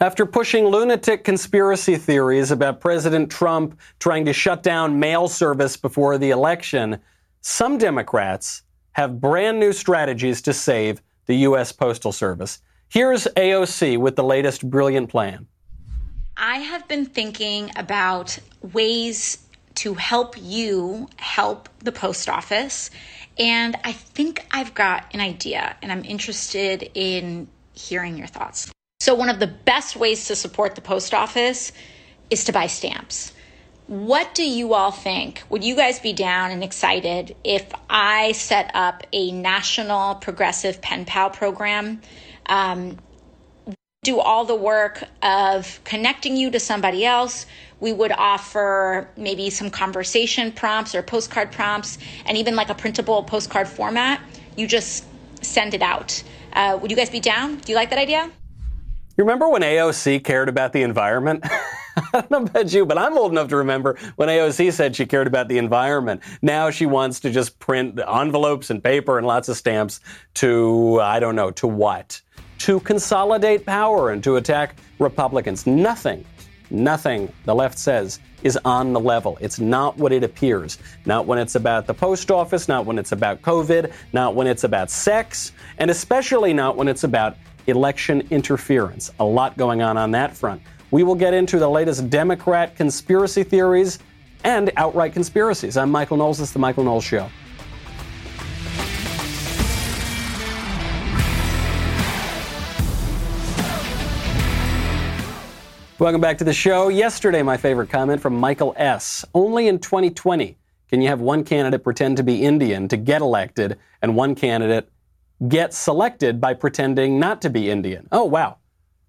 After pushing lunatic conspiracy theories about President Trump trying to shut down mail service before the election, some Democrats have brand new strategies to save the U.S. Postal Service. Here's AOC with the latest brilliant plan. I have been thinking about ways to help you help the post office. And I think I've got an idea, and I'm interested in hearing your thoughts. So, one of the best ways to support the post office is to buy stamps. What do you all think? Would you guys be down and excited if I set up a national progressive pen pal program? Um, do all the work of connecting you to somebody else. We would offer maybe some conversation prompts or postcard prompts, and even like a printable postcard format. You just send it out. Uh, would you guys be down? Do you like that idea? You remember when AOC cared about the environment? I don't know about you, but I'm old enough to remember when AOC said she cared about the environment. Now she wants to just print envelopes and paper and lots of stamps to, I don't know, to what? To consolidate power and to attack Republicans. Nothing, nothing, the left says, is on the level. It's not what it appears. Not when it's about the post office, not when it's about COVID, not when it's about sex, and especially not when it's about election interference. A lot going on on that front. We will get into the latest Democrat conspiracy theories and outright conspiracies. I'm Michael Knowles. This is The Michael Knowles Show. Welcome back to the show. Yesterday, my favorite comment from Michael S. Only in 2020 can you have one candidate pretend to be Indian to get elected and one candidate get selected by pretending not to be Indian. Oh, wow.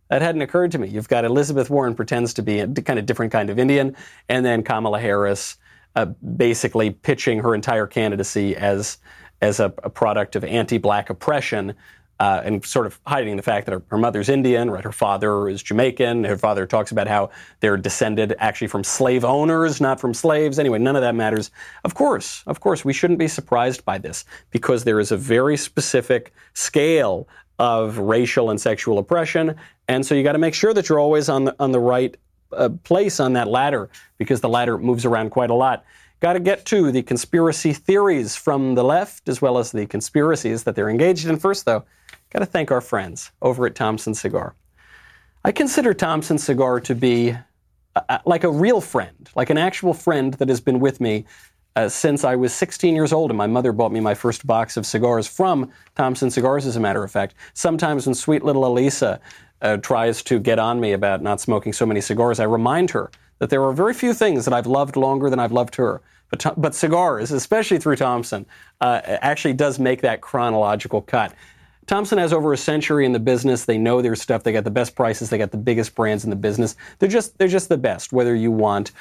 That hadn't occurred to me. You've got Elizabeth Warren pretends to be a kind of different kind of Indian, and then Kamala Harris uh, basically pitching her entire candidacy as as a, a product of anti-black oppression uh, and sort of hiding the fact that her, her, mother's Indian, right? Her father is Jamaican. Her father talks about how they're descended actually from slave owners, not from slaves. Anyway, none of that matters. Of course, of course, we shouldn't be surprised by this because there is a very specific scale of racial and sexual oppression, and so you got to make sure that you're always on the on the right uh, place on that ladder because the ladder moves around quite a lot. Got to get to the conspiracy theories from the left as well as the conspiracies that they're engaged in. First, though, Got to thank our friends over at Thompson Cigar. I consider Thompson Cigar to be a, like a real friend, like an actual friend that has been with me uh, since I was 16 years old, and my mother bought me my first box of cigars from Thompson Cigars, as a matter of fact. Sometimes when sweet little Alisa uh, tries to get on me about not smoking so many cigars, I remind her that there are very few things that I've loved longer than I've loved her. But, but cigars, especially through Thompson, uh, actually does make that chronological cut. Thompson has over a century in the business. They know their stuff. They got the best prices. They got the biggest brands in the business. They're just they're just the best. Whether you want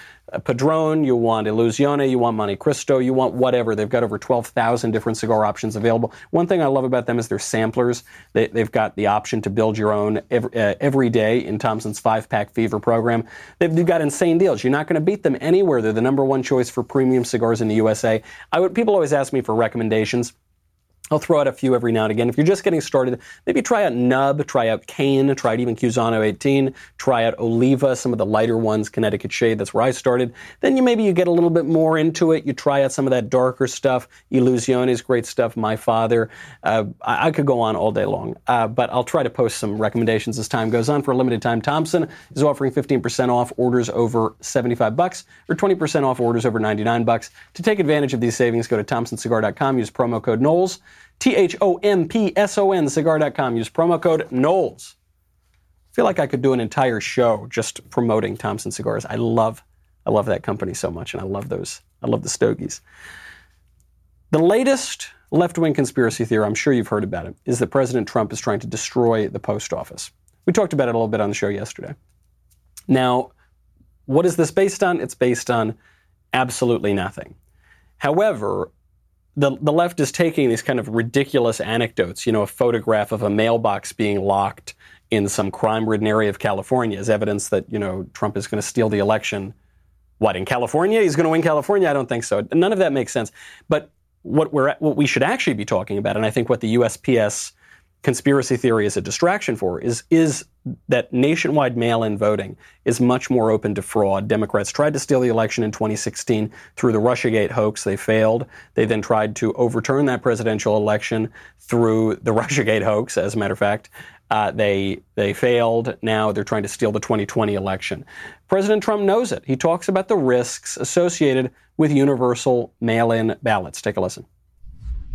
Padron, you want Illusione, you want Montecristo, you want whatever. They've got over 12,000 different cigar options available. One thing I love about them is their samplers. They, have got the option to build your own every, uh, every day in Thompson's five pack fever program. They've, they've got insane deals. You're not going to beat them anywhere. They're the number one choice for premium cigars in the USA. I would people always ask me for recommendations. I'll throw out a few every now and again. If you're just getting started, maybe try out Nub, try out Cane, try out even Cusano 18, try out Oliva, some of the lighter ones, Connecticut Shade. That's where I started. Then you maybe you get a little bit more into it. You try out some of that darker stuff. Illusione is great stuff. My Father. Uh, I, I, could go on all day long, uh, but I'll try to post some recommendations as time goes on. For a limited time, Thompson is offering 15% off orders over 75 bucks or 20% off orders over 99 bucks. To take advantage of these savings, go to thompsoncigar.com. Use promo code Knowles. T H O M P S O N, cigar.com. Use promo code Knowles. I feel like I could do an entire show just promoting Thompson cigars. I love, I love that company so much, and I love those. I love the Stogies. The latest left-wing conspiracy theory, I'm sure you've heard about it, is that President Trump is trying to destroy the post office. We talked about it a little bit on the show yesterday. Now, what is this based on? It's based on absolutely nothing. However, the, the left is taking these kind of ridiculous anecdotes, you know, a photograph of a mailbox being locked in some crime ridden area of California as evidence that, you know, Trump is going to steal the election. What, in California? He's going to win California? I don't think so. None of that makes sense. But what, we're, what we should actually be talking about, and I think what the USPS conspiracy theory is a distraction for is is that nationwide mail-in voting is much more open to fraud. Democrats tried to steal the election in 2016 through the Russiagate hoax. They failed. They then tried to overturn that presidential election through the Russiagate hoax. As a matter of fact, uh, they they failed. Now they're trying to steal the 2020 election. President Trump knows it. He talks about the risks associated with universal mail-in ballots. Take a listen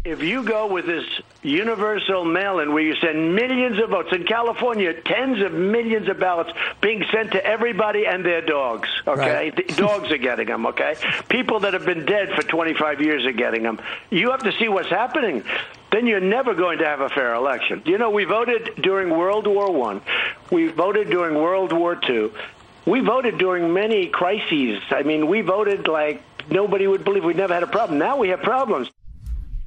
if you go with this universal mail-in where you send millions of votes in California, tens of millions of ballots being sent to everybody and their dogs. Okay, right. dogs are getting them. Okay, people that have been dead for 25 years are getting them. You have to see what's happening. Then you're never going to have a fair election. You know, we voted during World War One, we voted during World War Two, we voted during many crises. I mean, we voted like nobody would believe we'd never had a problem. Now we have problems.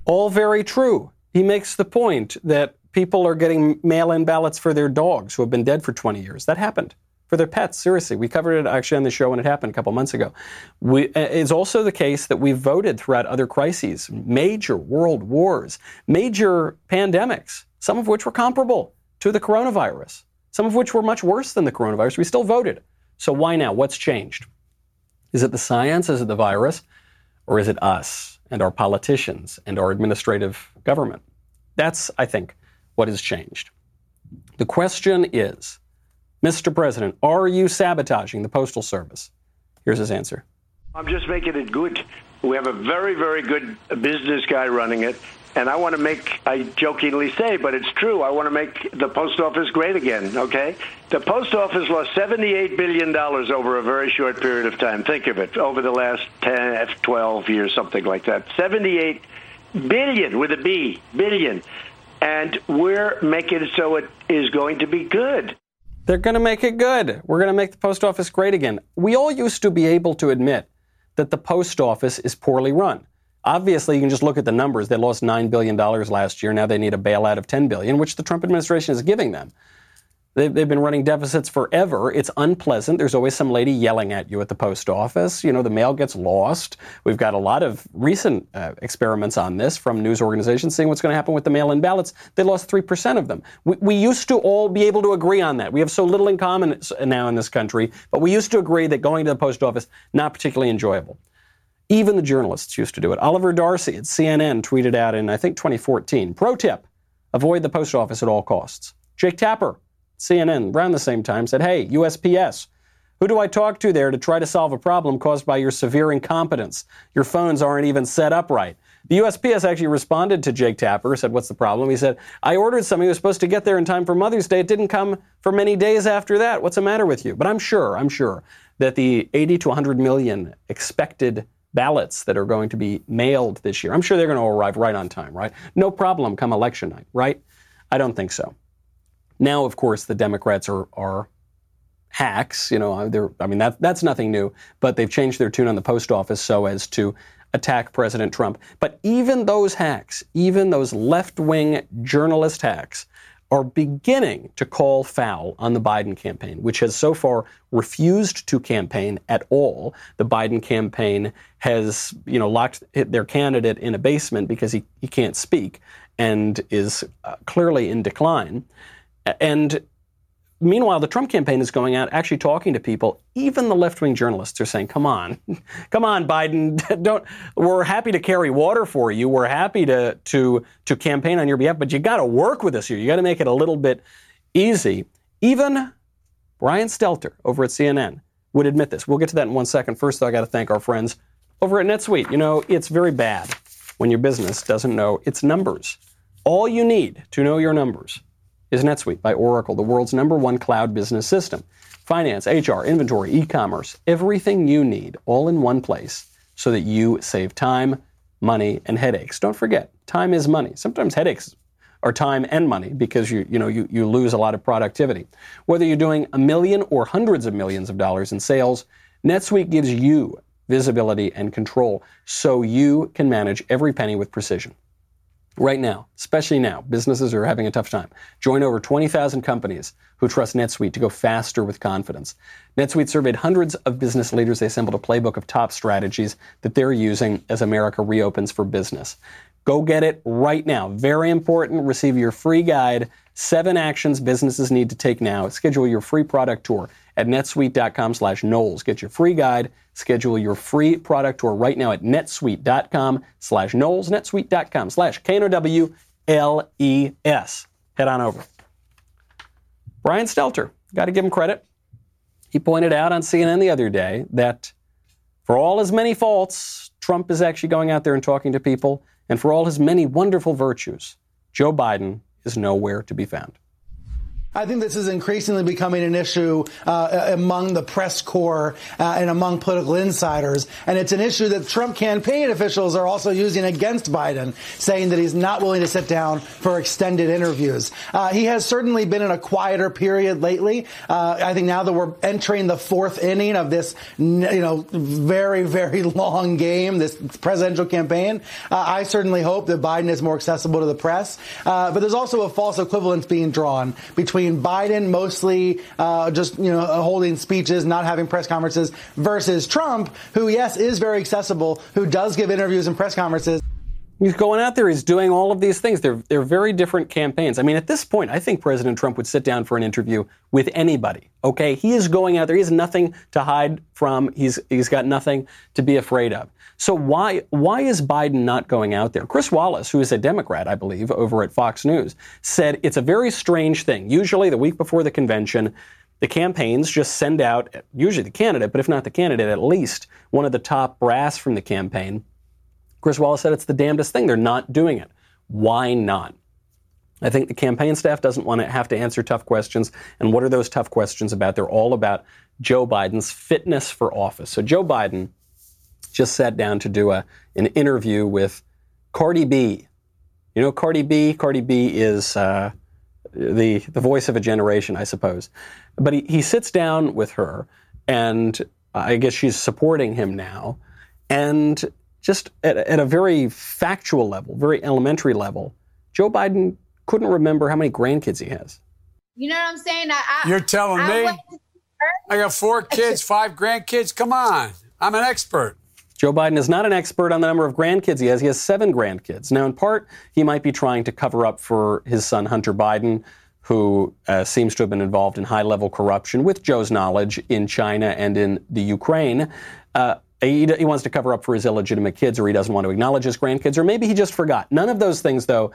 All very true. He makes the point that people are getting mail in ballots for their dogs who have been dead for 20 years. That happened. For their pets, seriously. We covered it actually on the show when it happened a couple months ago. We, uh, it's also the case that we've voted throughout other crises, major world wars, major pandemics, some of which were comparable to the coronavirus, some of which were much worse than the coronavirus. We still voted. So why now? What's changed? Is it the science? Is it the virus? Or is it us? And our politicians and our administrative government. That's, I think, what has changed. The question is Mr. President, are you sabotaging the Postal Service? Here's his answer. I'm just making it good. We have a very, very good business guy running it. And I want to make, I jokingly say, but it's true, I want to make the post office great again, okay? The post office lost $78 billion over a very short period of time. Think of it, over the last 10, 12 years, something like that. 78 billion, with a B, billion. And we're making it so it is going to be good. They're going to make it good. We're going to make the post office great again. We all used to be able to admit that the post office is poorly run. Obviously, you can just look at the numbers. They lost $9 billion last year. Now they need a bailout of 10 billion, which the Trump administration is giving them. They've, they've been running deficits forever. It's unpleasant. There's always some lady yelling at you at the post office. You know, the mail gets lost. We've got a lot of recent uh, experiments on this from news organizations seeing what's going to happen with the mail in ballots. They lost 3% of them. We, we used to all be able to agree on that. We have so little in common now in this country, but we used to agree that going to the post office, not particularly enjoyable. Even the journalists used to do it. Oliver Darcy at CNN tweeted out in, I think, 2014 Pro tip avoid the post office at all costs. Jake Tapper, CNN, around the same time, said, Hey, USPS, who do I talk to there to try to solve a problem caused by your severe incompetence? Your phones aren't even set up right. The USPS actually responded to Jake Tapper, said, What's the problem? He said, I ordered something that was supposed to get there in time for Mother's Day. It didn't come for many days after that. What's the matter with you? But I'm sure, I'm sure that the 80 to 100 million expected ballots that are going to be mailed this year. I'm sure they're going to arrive right on time, right? No problem come election night, right? I don't think so. Now, of course, the Democrats are, are hacks. You know, uh, they're, I mean, that, that's nothing new, but they've changed their tune on the post office so as to attack President Trump. But even those hacks, even those left wing journalist hacks, are beginning to call foul on the Biden campaign, which has so far refused to campaign at all. The Biden campaign has, you know, locked their candidate in a basement because he, he can't speak and is uh, clearly in decline. And Meanwhile, the Trump campaign is going out actually talking to people. Even the left-wing journalists are saying, "Come on, come on, Biden! Don't. We're happy to carry water for you. We're happy to to to campaign on your behalf, but you got to work with us here. You got to make it a little bit easy." Even Brian Stelter over at CNN would admit this. We'll get to that in one second. First, though, I got to thank our friends over at NetSuite. You know, it's very bad when your business doesn't know its numbers. All you need to know your numbers is NetSuite by Oracle, the world's number one cloud business system. Finance, HR, inventory, e commerce, everything you need all in one place so that you save time, money, and headaches. Don't forget, time is money. Sometimes headaches are time and money because you, you, know, you, you lose a lot of productivity. Whether you're doing a million or hundreds of millions of dollars in sales, NetSuite gives you visibility and control so you can manage every penny with precision. Right now, especially now, businesses are having a tough time. Join over 20,000 companies who trust NetSuite to go faster with confidence. NetSuite surveyed hundreds of business leaders. They assembled a playbook of top strategies that they're using as America reopens for business. Go get it right now. Very important. Receive your free guide, Seven Actions Businesses Need to Take Now. Schedule your free product tour at netsuite.com slash Knowles. Get your free guide. Schedule your free product tour right now at netsuite.com slash Knowles, netsuite.com slash K-N-O-W-L-E-S. Head on over. Brian Stelter, got to give him credit. He pointed out on CNN the other day that for all his many faults, Trump is actually going out there and talking to people, and for all his many wonderful virtues, Joe Biden is nowhere to be found. I think this is increasingly becoming an issue uh, among the press corps uh, and among political insiders. And it's an issue that Trump campaign officials are also using against Biden, saying that he's not willing to sit down for extended interviews. Uh, he has certainly been in a quieter period lately. Uh, I think now that we're entering the fourth inning of this, you know, very, very long game, this presidential campaign, uh, I certainly hope that Biden is more accessible to the press. Uh, but there's also a false equivalence being drawn between between Biden mostly uh, just you know holding speeches, not having press conferences, versus Trump, who yes is very accessible, who does give interviews and press conferences. He's going out there. He's doing all of these things. They're they're very different campaigns. I mean, at this point, I think President Trump would sit down for an interview with anybody. Okay, he is going out there. He has nothing to hide from. He's he's got nothing to be afraid of. So why why is Biden not going out there? Chris Wallace, who is a Democrat, I believe, over at Fox News, said it's a very strange thing. Usually, the week before the convention, the campaigns just send out usually the candidate, but if not the candidate, at least one of the top brass from the campaign. Chris Wallace said it's the damnedest thing. They're not doing it. Why not? I think the campaign staff doesn't want to have to answer tough questions. And what are those tough questions about? They're all about Joe Biden's fitness for office. So Joe Biden just sat down to do a, an interview with Cardi B. You know Cardi B? Cardi B is uh, the, the voice of a generation, I suppose. But he, he sits down with her, and I guess she's supporting him now. And just at, at a very factual level, very elementary level, Joe Biden couldn't remember how many grandkids he has. You know what I'm saying? I, I, You're telling I me? I got four kids, five grandkids. Come on. I'm an expert. Joe Biden is not an expert on the number of grandkids he has. He has seven grandkids. Now, in part, he might be trying to cover up for his son, Hunter Biden, who uh, seems to have been involved in high level corruption with Joe's knowledge in China and in the Ukraine. Uh, he, he, wants to cover up for his illegitimate kids, or he doesn't want to acknowledge his grandkids, or maybe he just forgot. None of those things, though,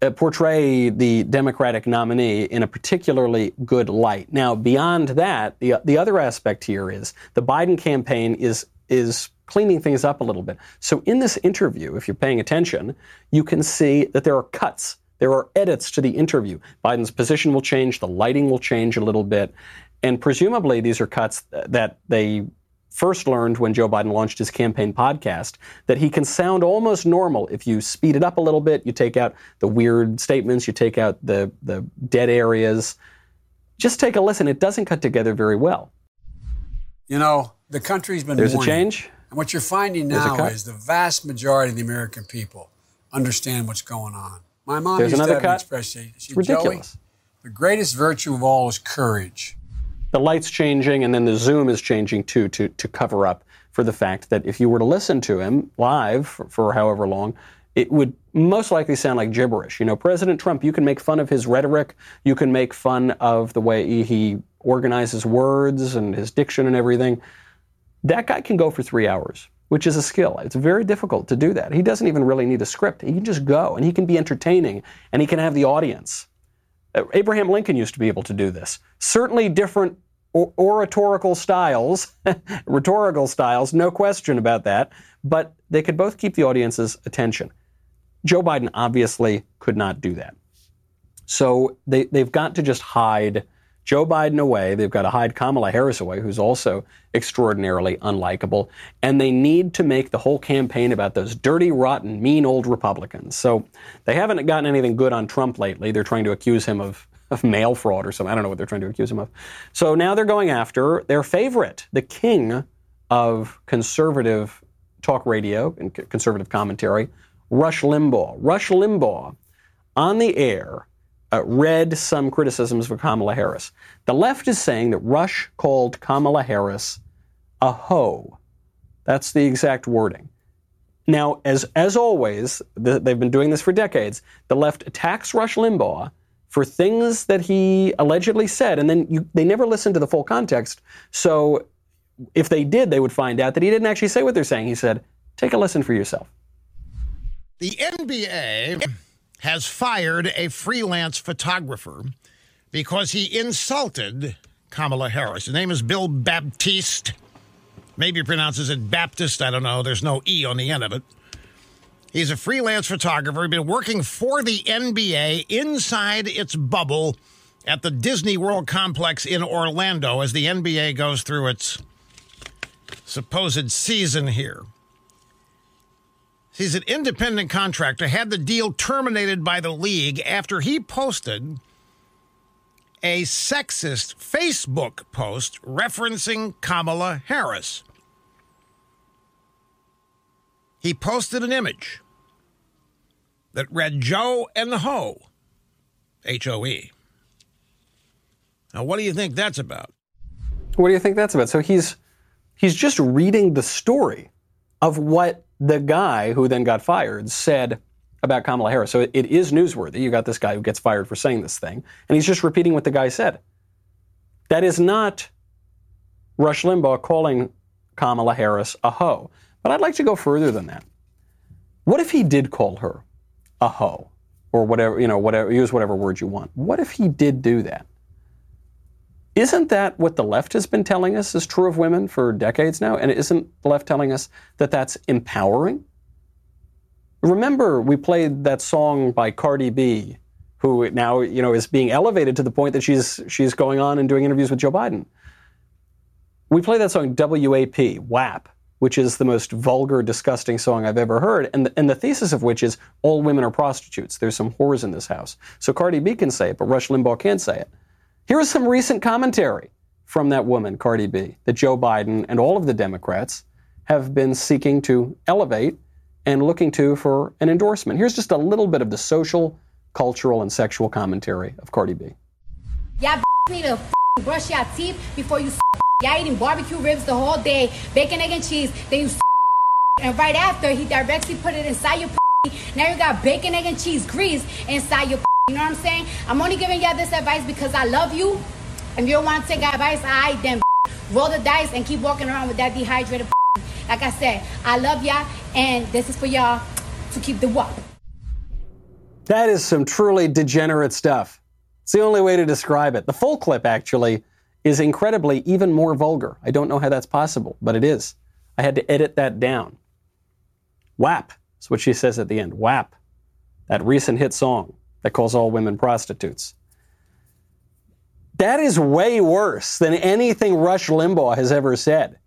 uh, portray the Democratic nominee in a particularly good light. Now, beyond that, the, the other aspect here is the Biden campaign is is cleaning things up a little bit. So in this interview, if you're paying attention, you can see that there are cuts. There are edits to the interview. Biden's position will change, the lighting will change a little bit, and presumably these are cuts that they first learned when Joe Biden launched his campaign podcast that he can sound almost normal if you speed it up a little bit, you take out the weird statements, you take out the the dead areas. Just take a listen. It doesn't cut together very well. You know, the country's been There's warning. a change. And what you're finding now is the vast majority of the American people understand what's going on. My mom There's used to have cut. an expression. She, ridiculous. Joey, the greatest virtue of all is courage. The light's changing, and then the zoom is changing too to to cover up for the fact that if you were to listen to him live for, for however long, it would most likely sound like gibberish. You know, President Trump, you can make fun of his rhetoric, you can make fun of the way he organizes words and his diction and everything. That guy can go for three hours, which is a skill. It's very difficult to do that. He doesn't even really need a script. He can just go and he can be entertaining and he can have the audience. Uh, Abraham Lincoln used to be able to do this. Certainly different oratorical styles, rhetorical styles, no question about that, but they could both keep the audience's attention. Joe Biden obviously could not do that. So they, they've got to just hide Joe Biden away. They've got to hide Kamala Harris away, who's also extraordinarily unlikable. And they need to make the whole campaign about those dirty, rotten, mean old Republicans. So they haven't gotten anything good on Trump lately. They're trying to accuse him of, of mail fraud or something. I don't know what they're trying to accuse him of. So now they're going after their favorite, the king of conservative talk radio and conservative commentary, Rush Limbaugh. Rush Limbaugh on the air uh, read some criticisms of Kamala Harris. The left is saying that Rush called Kamala Harris a hoe. That's the exact wording. Now, as as always, the, they've been doing this for decades. The left attacks Rush Limbaugh for things that he allegedly said, and then you, they never listen to the full context. So, if they did, they would find out that he didn't actually say what they're saying. He said, "Take a listen for yourself." The NBA has fired a freelance photographer because he insulted Kamala Harris. His name is Bill Baptiste. Maybe pronounces it Baptist. I don't know. There's no E on the end of it. He's a freelance photographer. He's been working for the NBA inside its bubble at the Disney World complex in Orlando as the NBA goes through its supposed season here. He's an independent contractor, had the deal terminated by the league after he posted a sexist Facebook post referencing Kamala Harris. He posted an image that read Joe and the Ho, H O E. Now, what do you think that's about? What do you think that's about? So he's he's just reading the story of what the guy who then got fired said about Kamala Harris. So it, it is newsworthy. You got this guy who gets fired for saying this thing, and he's just repeating what the guy said. That is not Rush Limbaugh calling Kamala Harris a hoe. But I'd like to go further than that. What if he did call her a hoe? Or whatever, you know, whatever, use whatever word you want. What if he did do that? Isn't that what the left has been telling us is true of women for decades now? And isn't the left telling us that that's empowering? Remember, we played that song by Cardi B, who now you know is being elevated to the point that she's she's going on and doing interviews with Joe Biden. We played that song WAP, WAP, which is the most vulgar, disgusting song I've ever heard, and the, and the thesis of which is all women are prostitutes. There's some whores in this house. So Cardi B can say it, but Rush Limbaugh can't say it. Here is some recent commentary from that woman, Cardi B, that Joe Biden and all of the Democrats have been seeking to elevate and looking to for an endorsement. Here's just a little bit of the social, cultural, and sexual commentary of Cardi B. Y'all need to brush your teeth before you. Y'all eating barbecue ribs the whole day, bacon, egg, and cheese. Then you and right after he directly put it inside your. Now you got bacon, egg, and cheese grease inside your. You know what I'm saying? I'm only giving y'all this advice because I love you. If you don't want to take advice, I then roll the dice and keep walking around with that dehydrated. Like I said, I love y'all, and this is for y'all to keep the walk. That is some truly degenerate stuff. It's the only way to describe it. The full clip, actually, is incredibly even more vulgar. I don't know how that's possible, but it is. I had to edit that down. WAP is what she says at the end. WAP, that recent hit song that calls all women prostitutes. That is way worse than anything Rush Limbaugh has ever said.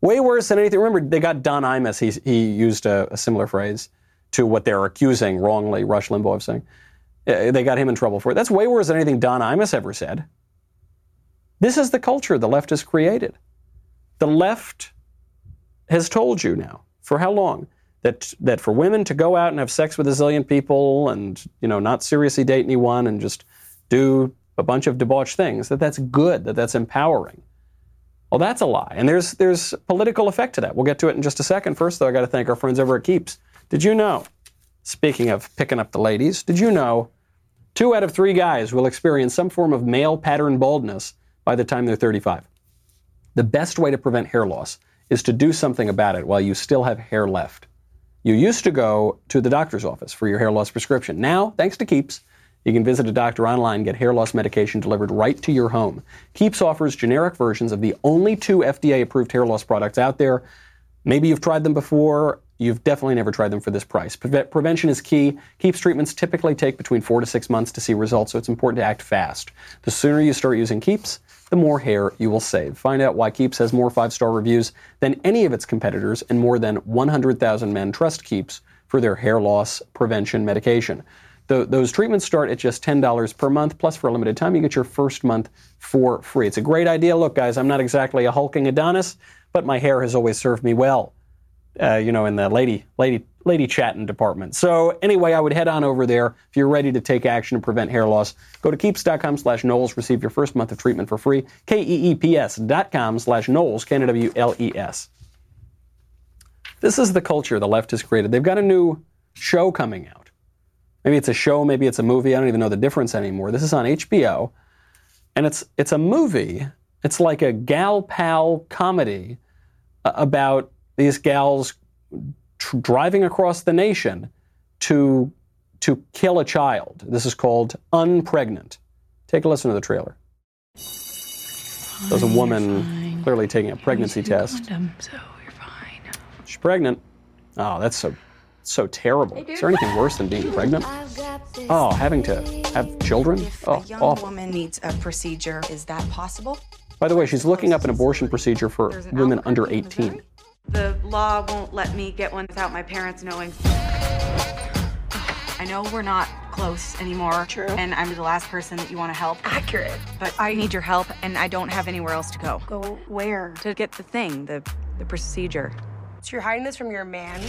Way worse than anything. Remember, they got Don Imus. He, he used a, a similar phrase to what they're accusing wrongly Rush Limbaugh of saying. They got him in trouble for it. That's way worse than anything Don Imus ever said. This is the culture the left has created. The left has told you now, for how long, that, that for women to go out and have sex with a zillion people and, you know, not seriously date anyone and just do a bunch of debauched things, that that's good, that that's empowering. Well, that's a lie. And there's, there's political effect to that. We'll get to it in just a second. First, though, I got to thank our friends over at Keeps. Did you know, speaking of picking up the ladies, did you know two out of three guys will experience some form of male pattern baldness by the time they're 35? The best way to prevent hair loss is to do something about it while you still have hair left. You used to go to the doctor's office for your hair loss prescription. Now, thanks to Keeps, you can visit a doctor online and get hair loss medication delivered right to your home. Keeps offers generic versions of the only two FDA approved hair loss products out there. Maybe you've tried them before. You've definitely never tried them for this price. Pre- prevention is key. Keeps treatments typically take between four to six months to see results, so it's important to act fast. The sooner you start using Keeps, the more hair you will save. Find out why Keeps has more five star reviews than any of its competitors, and more than 100,000 men trust Keeps for their hair loss prevention medication. The, those treatments start at just $10 per month, plus for a limited time, you get your first month for free. It's a great idea. Look, guys, I'm not exactly a hulking Adonis, but my hair has always served me well, uh, you know, in the lady, lady, lady chatting department. So anyway, I would head on over there if you're ready to take action to prevent hair loss. Go to keeps.com slash Knowles, receive your first month of treatment for free. K-E-E-P-S dot com slash Knowles, K-N-W-L-E-S. This is the culture the left has created. They've got a new show coming out. Maybe it's a show, maybe it's a movie. I don't even know the difference anymore. This is on HBO, and it's it's a movie. It's like a gal pal comedy uh, about these gals tr- driving across the nation to to kill a child. This is called Unpregnant. Take a listen to the trailer. There's a woman clearly taking a pregnancy test. Condom, so you're fine. She's pregnant. Oh, that's so so terrible. Is there anything worse than being pregnant? Oh, having to have children? Oh, a young awful. woman needs a procedure. Is that possible? By the way, she's looking up an abortion procedure for women under 18. The law won't let me get one without my parents knowing. I know we're not close anymore. True. And I'm the last person that you want to help. Accurate. But I need your help, and I don't have anywhere else to go. Go where? To get the thing, the the procedure. So you're hiding this from your man,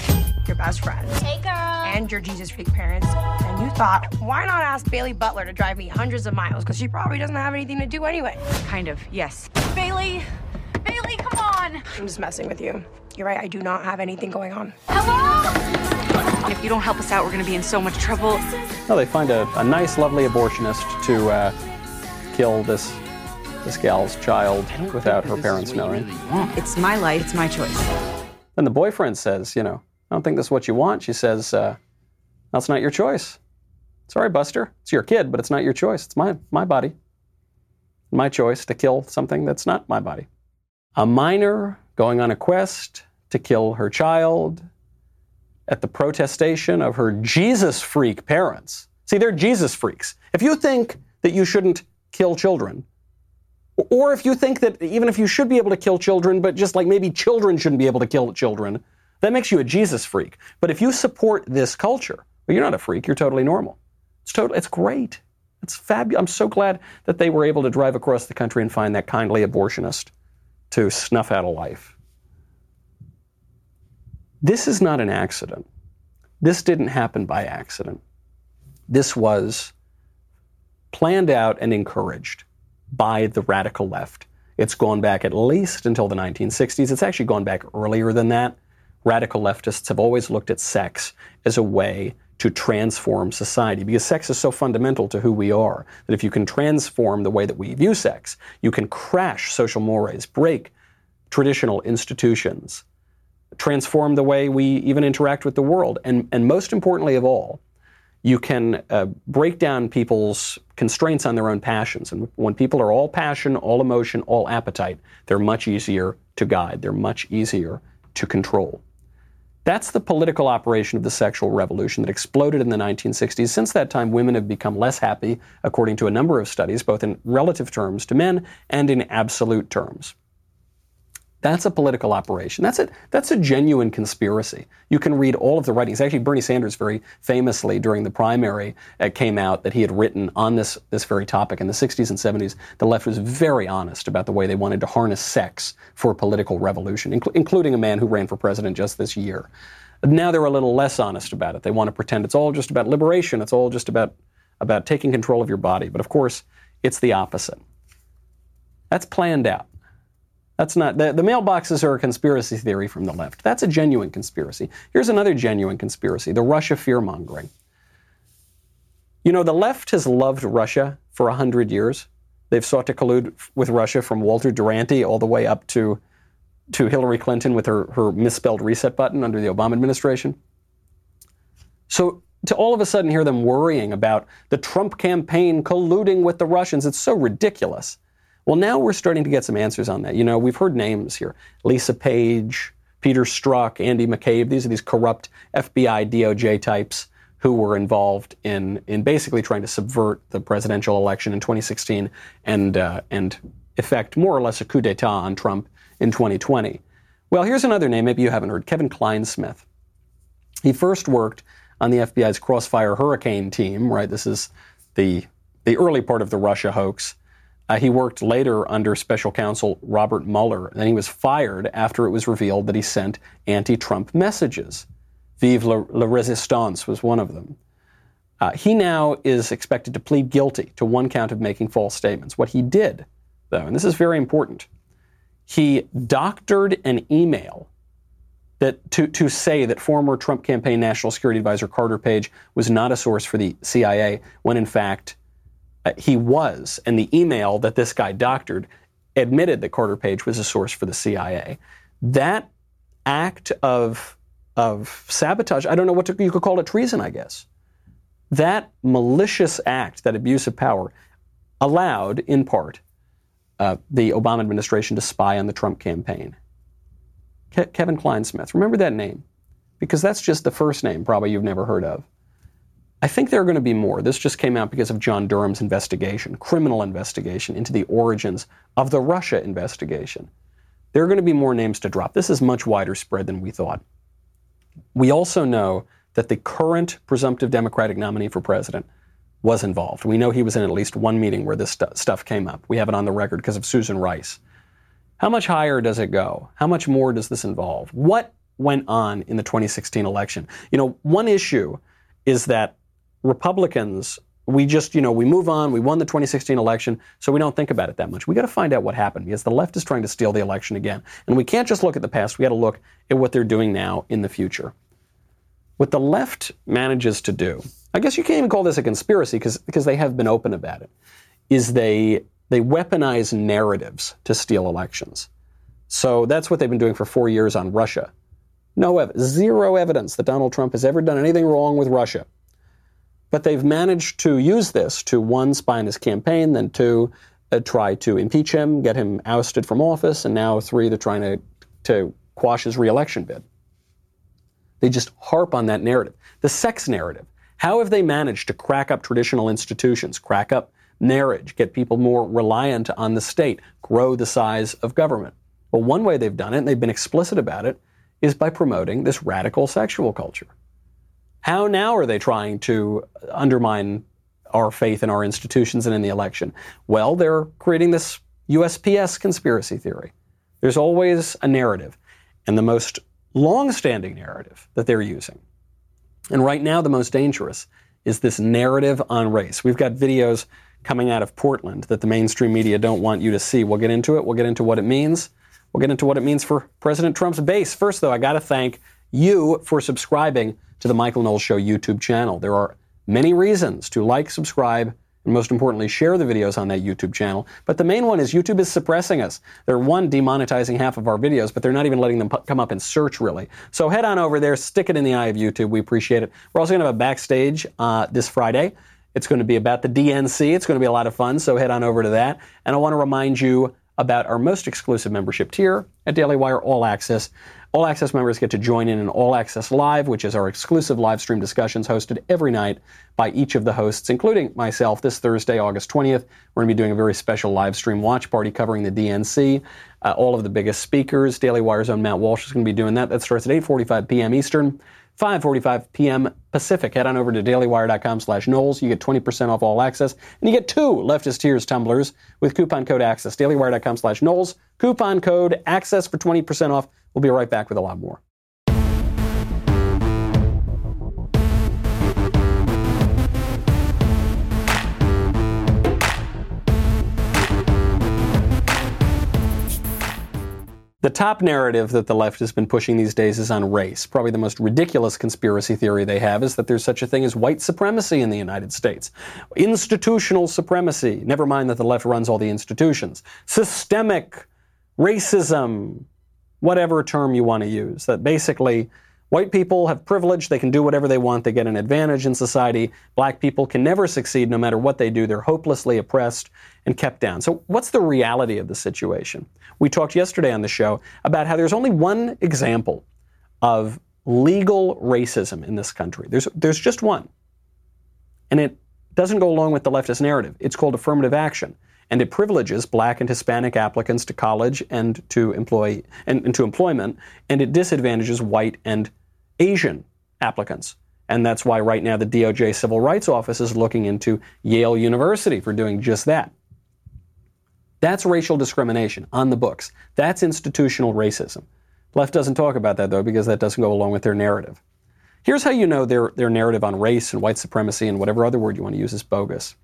your best friend, Hey, girl. and your Jesus freak parents. And you thought, why not ask Bailey Butler to drive me hundreds of miles? Because she probably doesn't have anything to do anyway. Kind of, yes. Bailey! Bailey, come on! I'm just messing with you. You're right, I do not have anything going on. And if you don't help us out, we're gonna be in so much trouble. No, they find a, a nice, lovely abortionist to uh, kill this this gal's child without her parents knowing. It's my life, it's my choice. Then the boyfriend says, you know, I don't think this is what you want. She says, uh, that's not your choice. Sorry, Buster. It's your kid, but it's not your choice. It's my, my body. My choice to kill something that's not my body. A minor going on a quest to kill her child at the protestation of her Jesus freak parents. See, they're Jesus freaks. If you think that you shouldn't kill children, or if you think that even if you should be able to kill children, but just like maybe children shouldn't be able to kill children, that makes you a Jesus freak. But if you support this culture, well, you're not a freak. You're totally normal. It's total. It's great. It's fabulous. I'm so glad that they were able to drive across the country and find that kindly abortionist to snuff out a life. This is not an accident. This didn't happen by accident. This was planned out and encouraged by the radical left. It's gone back at least until the 1960s. It's actually gone back earlier than that. Radical leftists have always looked at sex as a way to transform society because sex is so fundamental to who we are that if you can transform the way that we view sex, you can crash social mores, break traditional institutions, transform the way we even interact with the world, and, and most importantly of all, you can uh, break down people's constraints on their own passions. And when people are all passion, all emotion, all appetite, they're much easier to guide, they're much easier to control. That's the political operation of the sexual revolution that exploded in the 1960s. Since that time, women have become less happy, according to a number of studies, both in relative terms to men and in absolute terms. That's a political operation. That's a, that's a genuine conspiracy. You can read all of the writings. Actually, Bernie Sanders very famously during the primary uh, came out that he had written on this, this very topic in the 60s and 70s. The left was very honest about the way they wanted to harness sex for political revolution, incl- including a man who ran for president just this year. Now they're a little less honest about it. They want to pretend it's all just about liberation. It's all just about, about taking control of your body. But of course, it's the opposite. That's planned out. That's not the, the mailboxes are a conspiracy theory from the left. That's a genuine conspiracy. Here's another genuine conspiracy: the Russia fear mongering. You know, the left has loved Russia for a hundred years. They've sought to collude with Russia from Walter Duranty all the way up to to Hillary Clinton with her, her misspelled reset button under the Obama administration. So to all of a sudden hear them worrying about the Trump campaign colluding with the Russians, it's so ridiculous. Well, now we're starting to get some answers on that. You know, we've heard names here Lisa Page, Peter Strzok, Andy McCabe. These are these corrupt FBI, DOJ types who were involved in, in basically trying to subvert the presidential election in 2016 and, uh, and effect more or less a coup d'etat on Trump in 2020. Well, here's another name maybe you haven't heard Kevin Clinesmith. He first worked on the FBI's Crossfire Hurricane team, right? This is the, the early part of the Russia hoax. Uh, he worked later under special counsel Robert Mueller. Then he was fired after it was revealed that he sent anti Trump messages. Vive la, la Resistance was one of them. Uh, he now is expected to plead guilty to one count of making false statements. What he did, though, and this is very important, he doctored an email that to, to say that former Trump campaign national security advisor Carter Page was not a source for the CIA, when in fact uh, he was. And the email that this guy doctored admitted that Carter Page was a source for the CIA. That act of, of sabotage, I don't know what to, you could call it treason, I guess. That malicious act, that abuse of power, allowed, in part, uh, the Obama administration to spy on the Trump campaign. Ke- Kevin Clinesmith, remember that name? Because that's just the first name, probably you've never heard of. I think there are going to be more. This just came out because of John Durham's investigation, criminal investigation into the origins of the Russia investigation. There are going to be more names to drop. This is much wider spread than we thought. We also know that the current presumptive Democratic nominee for president was involved. We know he was in at least one meeting where this st- stuff came up. We have it on the record because of Susan Rice. How much higher does it go? How much more does this involve? What went on in the 2016 election? You know, one issue is that Republicans, we just, you know, we move on. We won the 2016 election, so we don't think about it that much. We got to find out what happened because the left is trying to steal the election again. And we can't just look at the past. We got to look at what they're doing now in the future. What the left manages to do, I guess you can't even call this a conspiracy because because they have been open about it, is they they weaponize narratives to steal elections. So that's what they've been doing for four years on Russia. No ev- zero evidence that Donald Trump has ever done anything wrong with Russia. But they've managed to use this to one, spy on his campaign, then two, uh, try to impeach him, get him ousted from office, and now three, they're trying to, to quash his reelection bid. They just harp on that narrative. The sex narrative. How have they managed to crack up traditional institutions, crack up marriage, get people more reliant on the state, grow the size of government? Well, one way they've done it, and they've been explicit about it, is by promoting this radical sexual culture. How now are they trying to undermine our faith in our institutions and in the election? Well, they're creating this USPS conspiracy theory. There's always a narrative, and the most long-standing narrative that they're using, and right now the most dangerous, is this narrative on race. We've got videos coming out of Portland that the mainstream media don't want you to see. We'll get into it. We'll get into what it means. We'll get into what it means for President Trump's base. First, though, I got to thank you for subscribing to the Michael Knowles Show YouTube channel. There are many reasons to like, subscribe, and most importantly, share the videos on that YouTube channel. But the main one is YouTube is suppressing us. They're one, demonetizing half of our videos, but they're not even letting them come up in search, really. So head on over there, stick it in the eye of YouTube. We appreciate it. We're also going to have a backstage uh, this Friday. It's going to be about the DNC. It's going to be a lot of fun, so head on over to that. And I want to remind you about our most exclusive membership tier at Daily Wire All Access. All Access members get to join in an All Access Live, which is our exclusive live stream discussions hosted every night by each of the hosts, including myself. This Thursday, August 20th, we're going to be doing a very special live stream watch party covering the DNC. Uh, all of the biggest speakers. Daily Wire's own Matt Walsh is going to be doing that. That starts at 8:45 p.m. Eastern. 5.45 p.m. Pacific. Head on over to dailywire.com slash Knowles. You get 20% off all access, and you get two Leftist Tears tumblers with coupon code ACCESS. dailywire.com slash Knowles. Coupon code ACCESS for 20% off. We'll be right back with a lot more. The top narrative that the left has been pushing these days is on race. Probably the most ridiculous conspiracy theory they have is that there's such a thing as white supremacy in the United States. Institutional supremacy, never mind that the left runs all the institutions. Systemic racism, whatever term you want to use. That basically, white people have privilege, they can do whatever they want, they get an advantage in society. Black people can never succeed no matter what they do, they're hopelessly oppressed and kept down. So, what's the reality of the situation? We talked yesterday on the show about how there's only one example of legal racism in this country. There's, there's just one. And it doesn't go along with the leftist narrative. It's called affirmative action. And it privileges black and Hispanic applicants to college and to employ and, and to employment, and it disadvantages white and Asian applicants. And that's why right now the DOJ Civil Rights Office is looking into Yale University for doing just that. That's racial discrimination on the books. That's institutional racism. Left doesn't talk about that though because that doesn't go along with their narrative. Here's how you know their, their narrative on race and white supremacy and whatever other word you want to use is bogus.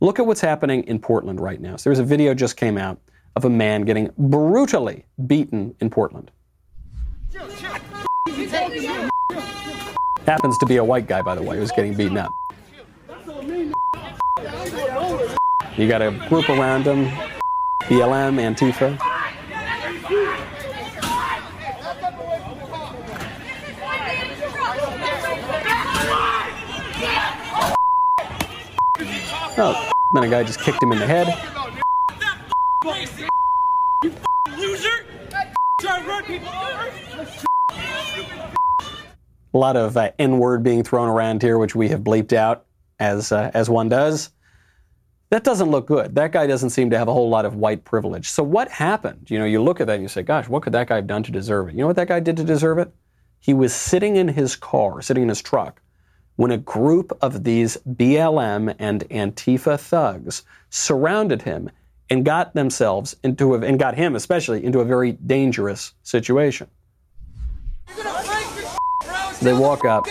Look at what's happening in Portland right now. So there's a video just came out of a man getting brutally beaten in Portland. Happens to be a white guy, by the way, who's getting beaten up. You got a group around him BLM, Antifa. Oh, then a guy just kicked him in the head. A lot of uh, N word being thrown around here, which we have bleeped out as uh, as one does. That doesn't look good. That guy doesn't seem to have a whole lot of white privilege. So what happened? You know, you look at that and you say, "Gosh, what could that guy have done to deserve it?" You know what that guy did to deserve it? He was sitting in his car, sitting in his truck, when a group of these BLM and Antifa thugs surrounded him and got themselves into a, and got him especially into a very dangerous situation. They walk up.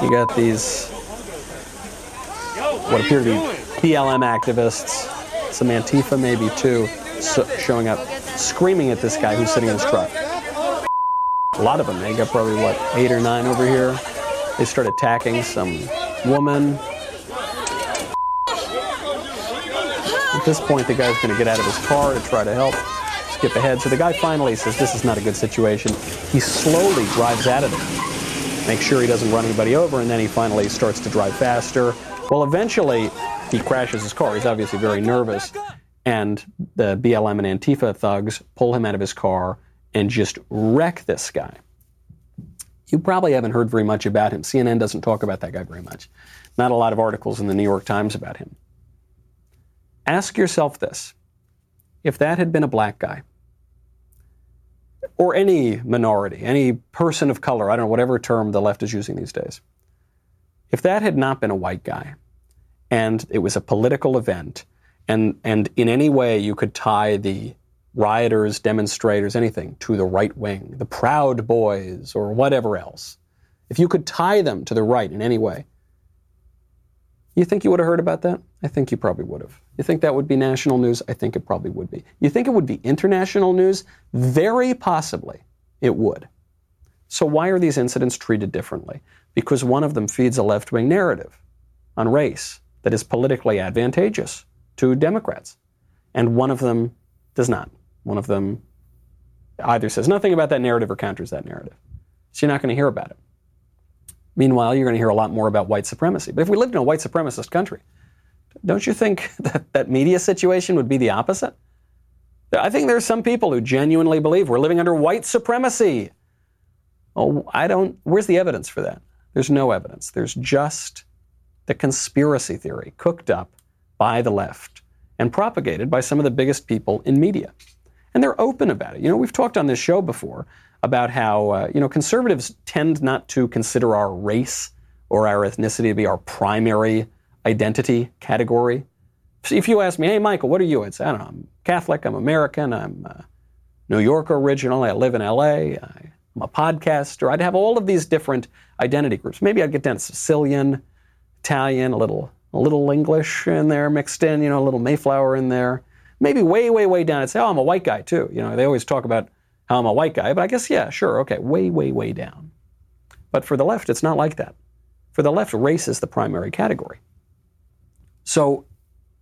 You got these what appear to be BLM activists, some Antifa maybe too, so showing up, screaming at this guy who's sitting in his truck. A lot of them. They got probably what eight or nine over here. They start attacking some woman. At this point, the guy's going to get out of his car to try to help skip ahead. So the guy finally says, This is not a good situation. He slowly drives out of there, make sure he doesn't run anybody over, and then he finally starts to drive faster. Well, eventually, he crashes his car. He's obviously very nervous. And the BLM and Antifa thugs pull him out of his car and just wreck this guy. You probably haven't heard very much about him. CNN doesn't talk about that guy very much. Not a lot of articles in the New York Times about him. Ask yourself this if that had been a black guy, or any minority, any person of color, I don't know, whatever term the left is using these days, if that had not been a white guy and it was a political event, and, and in any way you could tie the rioters, demonstrators, anything to the right wing, the Proud Boys, or whatever else, if you could tie them to the right in any way, you think you would have heard about that? I think you probably would have. You think that would be national news? I think it probably would be. You think it would be international news? Very possibly it would. So, why are these incidents treated differently? Because one of them feeds a left wing narrative on race that is politically advantageous to Democrats, and one of them does not. One of them either says nothing about that narrative or counters that narrative. So you're not going to hear about it. Meanwhile, you're going to hear a lot more about white supremacy. But if we lived in a white supremacist country, don't you think that that media situation would be the opposite? I think there are some people who genuinely believe we're living under white supremacy. Oh, I don't. Where's the evidence for that? There's no evidence. There's just the conspiracy theory cooked up by the left and propagated by some of the biggest people in media and they're open about it. You know, we've talked on this show before about how uh, you know conservatives tend not to consider our race or our ethnicity to be our primary identity category. If you ask me, hey Michael, what are you? I'd say, I don't know, I'm Catholic, I'm American, I'm uh, New York original, I live in LA, I'm a podcaster. I'd have all of these different identity groups. Maybe I'd get down to Sicilian, Italian, a little a little English in there mixed in, you know, a little Mayflower in there maybe way, way, way down. I'd say, oh, I'm a white guy too. You know, they always talk about how I'm a white guy, but I guess, yeah, sure, okay, way, way, way down. But for the left, it's not like that. For the left, race is the primary category. So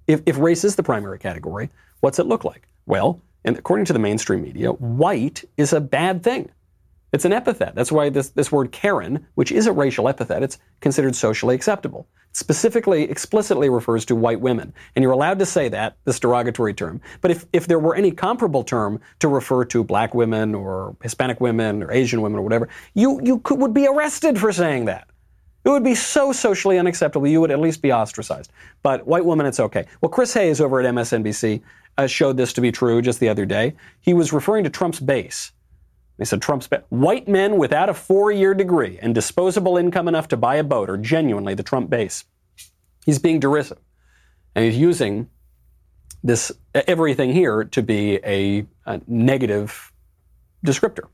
if, if race is the primary category, what's it look like? Well, and according to the mainstream media, white is a bad thing. It's an epithet. That's why this, this word Karen, which is a racial epithet, it's considered socially acceptable specifically, explicitly refers to white women. And you're allowed to say that, this derogatory term. But if, if there were any comparable term to refer to black women or Hispanic women or Asian women or whatever, you, you could, would be arrested for saying that. It would be so socially unacceptable, you would at least be ostracized. But white women, it's okay. Well, Chris Hayes over at MSNBC uh, showed this to be true just the other day. He was referring to Trump's base. They said Trump's white men without a four year degree and disposable income enough to buy a boat are genuinely the Trump base. He's being derisive. And he's using this everything here to be a, a negative descriptor.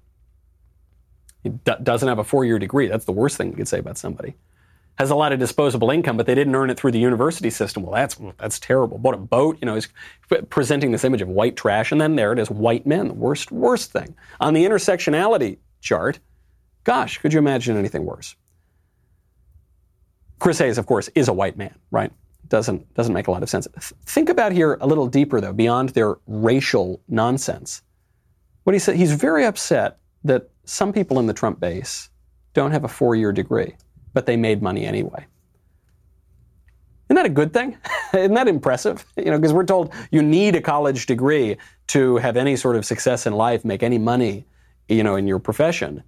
He d- doesn't have a four year degree. That's the worst thing you could say about somebody. has a lot of disposable income, but they didn't earn it through the university system. Well, that's that's terrible. Bought a boat, you know, he's presenting this image of white trash, and then there it is, white men, the worst, worst thing. On the intersectionality chart, gosh, could you imagine anything worse? Chris Hayes, of course, is a white man, right? Doesn't doesn't make a lot of sense. Think about here a little deeper though, beyond their racial nonsense. What he said, he's very upset that some people in the Trump base don't have a four-year degree but they made money anyway. Isn't that a good thing? Isn't that impressive? You know, because we're told you need a college degree to have any sort of success in life, make any money, you know, in your profession.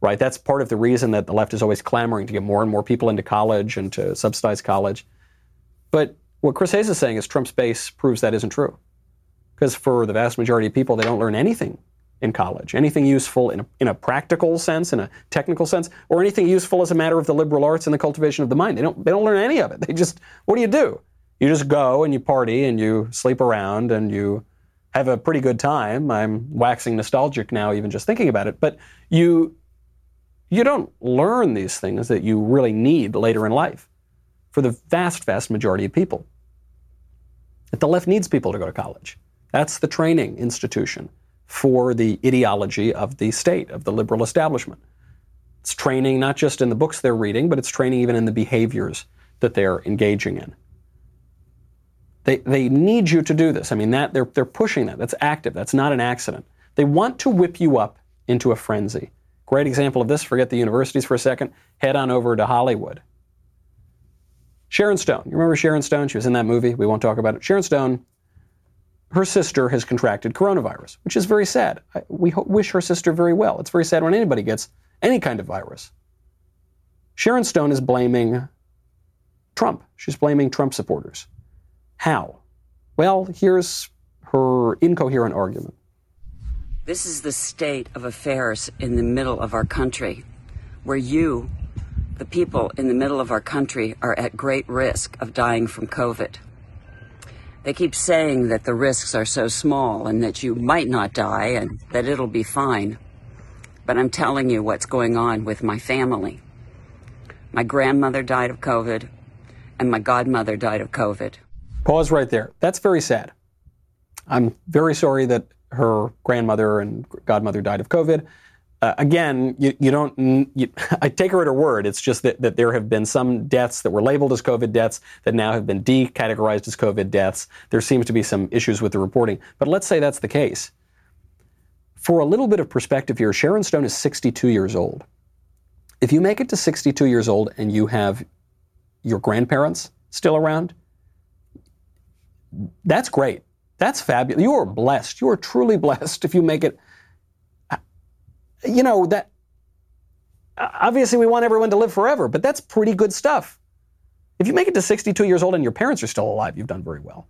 Right? That's part of the reason that the left is always clamoring to get more and more people into college and to subsidize college. But what Chris Hayes is saying is Trump's base proves that isn't true. Because for the vast majority of people, they don't learn anything in college, anything useful in a, in a practical sense, in a technical sense, or anything useful as a matter of the liberal arts and the cultivation of the mind. They don't, they don't learn any of it. They just, what do you do? You just go and you party and you sleep around and you have a pretty good time. I'm waxing nostalgic now, even just thinking about it. But you, you don't learn these things that you really need later in life for the vast, vast majority of people. That the left needs people to go to college. That's the training institution for the ideology of the state, of the liberal establishment. It's training not just in the books they're reading, but it's training even in the behaviors that they're engaging in. They, they need you to do this. I mean, that they're, they're pushing that. That's active. That's not an accident. They want to whip you up into a frenzy. Great example of this, forget the universities for a second, head on over to Hollywood. Sharon Stone. You remember Sharon Stone? She was in that movie. We won't talk about it. Sharon Stone her sister has contracted coronavirus, which is very sad. We ho- wish her sister very well. It's very sad when anybody gets any kind of virus. Sharon Stone is blaming Trump. She's blaming Trump supporters. How? Well, here's her incoherent argument. This is the state of affairs in the middle of our country, where you, the people in the middle of our country, are at great risk of dying from COVID. They keep saying that the risks are so small and that you might not die and that it'll be fine. But I'm telling you what's going on with my family. My grandmother died of COVID, and my godmother died of COVID. Pause right there. That's very sad. I'm very sorry that her grandmother and godmother died of COVID uh, again, you, you don't. You, I take her at her word. It's just that, that there have been some deaths that were labeled as COVID deaths that now have been decategorized as COVID deaths. There seems to be some issues with the reporting. But let's say that's the case. For a little bit of perspective here, Sharon Stone is 62 years old. If you make it to 62 years old and you have your grandparents still around, that's great. That's fabulous. You are blessed. You are truly blessed if you make it you know, that obviously we want everyone to live forever, but that's pretty good stuff. If you make it to 62 years old and your parents are still alive, you've done very well.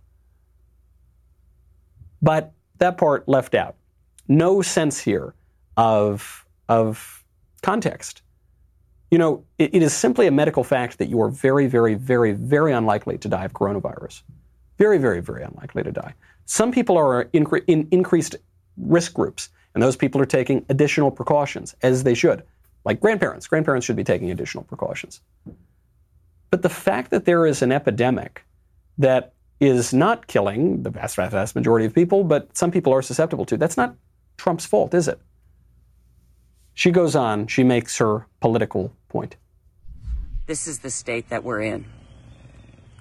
But that part left out. No sense here of, of context. You know, it, it is simply a medical fact that you are very, very, very, very unlikely to die of coronavirus. Very, very, very unlikely to die. Some people are in, in increased risk groups. And those people are taking additional precautions, as they should. Like grandparents. Grandparents should be taking additional precautions. But the fact that there is an epidemic that is not killing the vast, vast, vast majority of people, but some people are susceptible to, that's not Trump's fault, is it? She goes on, she makes her political point. This is the state that we're in.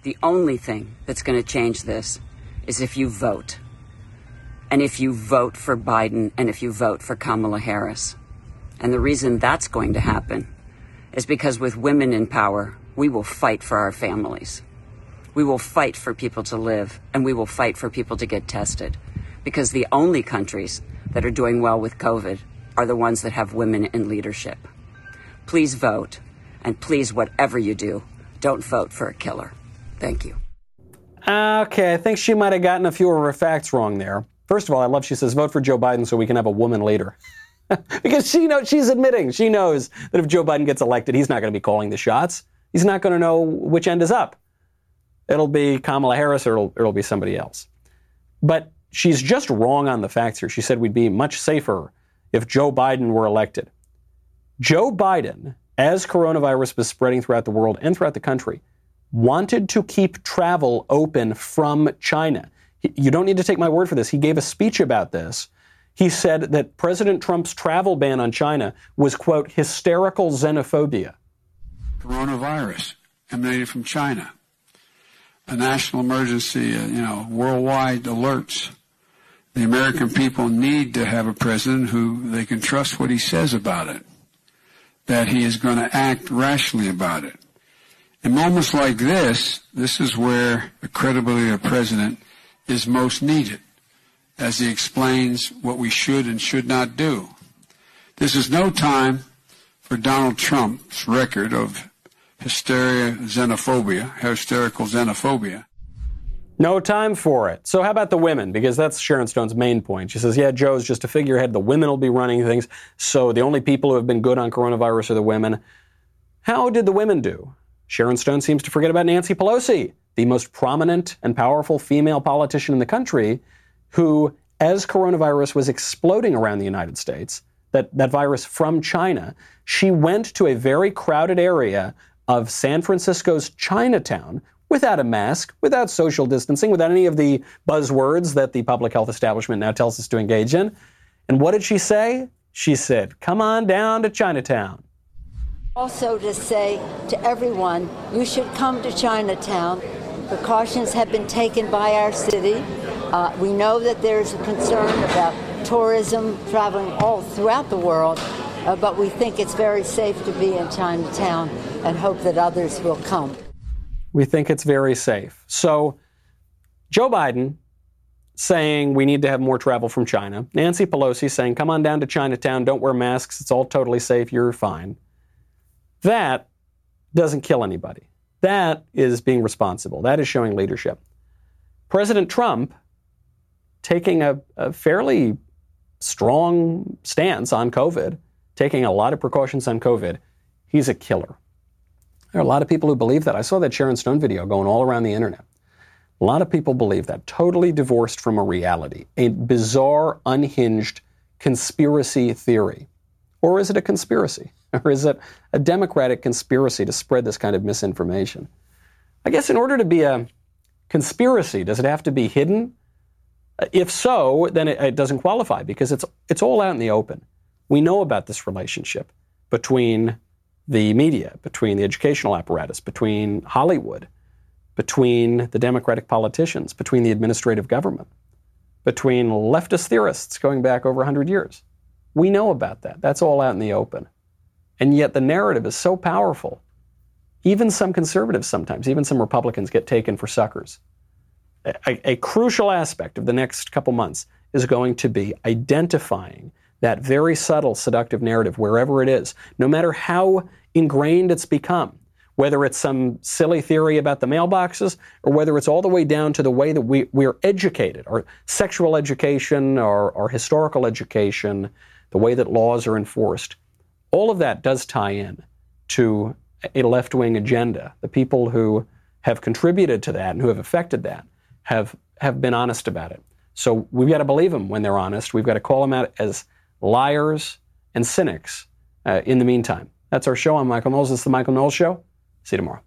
The only thing that's going to change this is if you vote and if you vote for Biden and if you vote for Kamala Harris. And the reason that's going to happen is because with women in power, we will fight for our families. We will fight for people to live and we will fight for people to get tested because the only countries that are doing well with COVID are the ones that have women in leadership. Please vote and please, whatever you do, don't vote for a killer. Thank you. Okay, I think she might have gotten a few of her facts wrong there. First of all, I love she says vote for Joe Biden so we can have a woman later. because she knows she's admitting she knows that if Joe Biden gets elected, he's not going to be calling the shots. He's not going to know which end is up. It'll be Kamala Harris or it'll, it'll be somebody else. But she's just wrong on the facts here. She said we'd be much safer if Joe Biden were elected. Joe Biden as coronavirus was spreading throughout the world and throughout the country, wanted to keep travel open from China. You don't need to take my word for this. He gave a speech about this. He said that President Trump's travel ban on China was, quote, hysterical xenophobia. Coronavirus emanated from China. A national emergency, uh, you know, worldwide alerts. The American people need to have a president who they can trust what he says about it, that he is going to act rationally about it. In moments like this, this is where the credibility of a president is most needed as he explains what we should and should not do. This is no time for Donald Trump's record of hysteria, xenophobia, hysterical xenophobia. No time for it. So, how about the women? Because that's Sharon Stone's main point. She says, Yeah, Joe's just a figurehead. The women will be running things. So, the only people who have been good on coronavirus are the women. How did the women do? Sharon Stone seems to forget about Nancy Pelosi, the most prominent and powerful female politician in the country, who, as coronavirus was exploding around the United States, that, that virus from China, she went to a very crowded area of San Francisco's Chinatown without a mask, without social distancing, without any of the buzzwords that the public health establishment now tells us to engage in. And what did she say? She said, Come on down to Chinatown. Also, to say to everyone, you should come to Chinatown. Precautions have been taken by our city. Uh, we know that there's a concern about tourism traveling all throughout the world, uh, but we think it's very safe to be in Chinatown and hope that others will come. We think it's very safe. So, Joe Biden saying we need to have more travel from China. Nancy Pelosi saying, come on down to Chinatown, don't wear masks, it's all totally safe, you're fine. That doesn't kill anybody. That is being responsible. That is showing leadership. President Trump taking a, a fairly strong stance on COVID, taking a lot of precautions on COVID, he's a killer. There are a lot of people who believe that. I saw that Sharon Stone video going all around the internet. A lot of people believe that, totally divorced from a reality, a bizarre, unhinged conspiracy theory. Or is it a conspiracy? Or is it a democratic conspiracy to spread this kind of misinformation? I guess in order to be a conspiracy, does it have to be hidden? Uh, if so, then it, it doesn't qualify because it's, it's all out in the open. We know about this relationship between the media, between the educational apparatus, between Hollywood, between the Democratic politicians, between the administrative government, between leftist theorists going back over 100 years. We know about that. That's all out in the open. And yet the narrative is so powerful. Even some conservatives sometimes, even some Republicans get taken for suckers a, a crucial aspect of the next couple months is going to be identifying that very subtle seductive narrative wherever it is, no matter how ingrained it's become, whether it's some silly theory about the mailboxes or whether it's all the way down to the way that we, we're educated, or sexual education or, or historical education, the way that laws are enforced. All of that does tie in to a left wing agenda. The people who have contributed to that and who have affected that have, have been honest about it. So we've got to believe them when they're honest. We've got to call them out as liars and cynics uh, in the meantime. That's our show. I'm Michael Knowles. Is The Michael Knowles Show. See you tomorrow.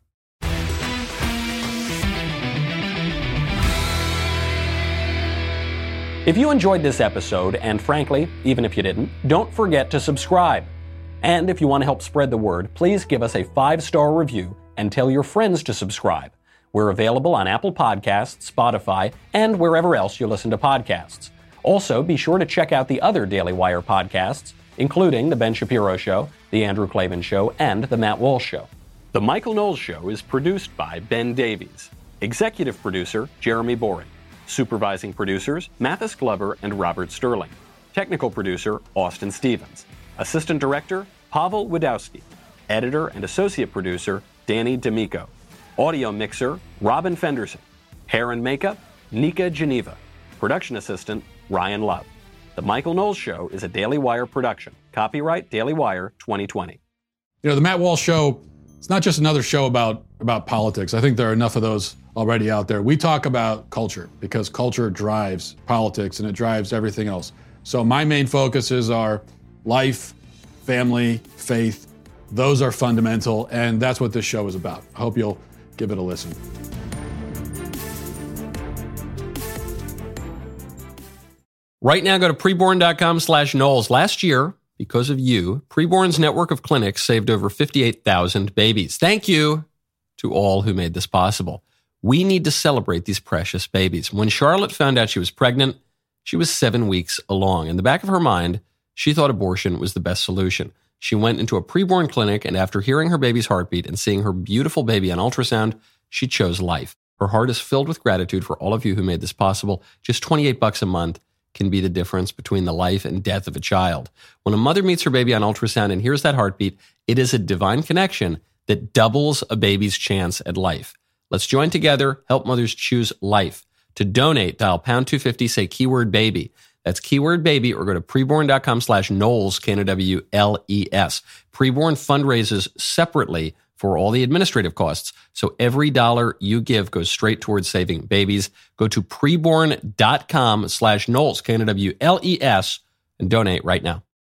If you enjoyed this episode, and frankly, even if you didn't, don't forget to subscribe. And if you want to help spread the word, please give us a five star review and tell your friends to subscribe. We're available on Apple Podcasts, Spotify, and wherever else you listen to podcasts. Also, be sure to check out the other Daily Wire podcasts, including The Ben Shapiro Show, The Andrew Klavan Show, and The Matt Walsh Show. The Michael Knowles Show is produced by Ben Davies. Executive producer, Jeremy Boring. Supervising producers, Mathis Glover and Robert Sterling. Technical producer, Austin Stevens. Assistant director, Pavel Wadowski. Editor and associate producer, Danny D'Amico. Audio mixer, Robin Fenderson. Hair and makeup, Nika Geneva. Production assistant, Ryan Love. The Michael Knowles Show is a Daily Wire production. Copyright Daily Wire 2020. You know, the Matt Walsh Show, it's not just another show about, about politics. I think there are enough of those already out there. We talk about culture because culture drives politics and it drives everything else. So my main focuses are life, family, faith, Those are fundamental, and that's what this show is about. I hope you'll give it a listen. Right now, go to preborn.com slash Knowles. Last year, because of you, Preborn's network of clinics saved over 58,000 babies. Thank you to all who made this possible. We need to celebrate these precious babies. When Charlotte found out she was pregnant, she was seven weeks along. In the back of her mind, she thought abortion was the best solution. She went into a preborn clinic, and after hearing her baby's heartbeat and seeing her beautiful baby on ultrasound, she chose life. Her heart is filled with gratitude for all of you who made this possible. Just 28 bucks a month can be the difference between the life and death of a child. When a mother meets her baby on ultrasound and hears that heartbeat, it is a divine connection that doubles a baby's chance at life. Let's join together, help mothers choose life. To donate, dial pound 250, say keyword baby. That's keyword baby or go to preborn.com slash Knowles, K-N-O-W-L-E-S. Preborn fundraises separately for all the administrative costs. So every dollar you give goes straight towards saving babies. Go to preborn.com slash Knowles, K-N-O-W-L-E-S, and donate right now.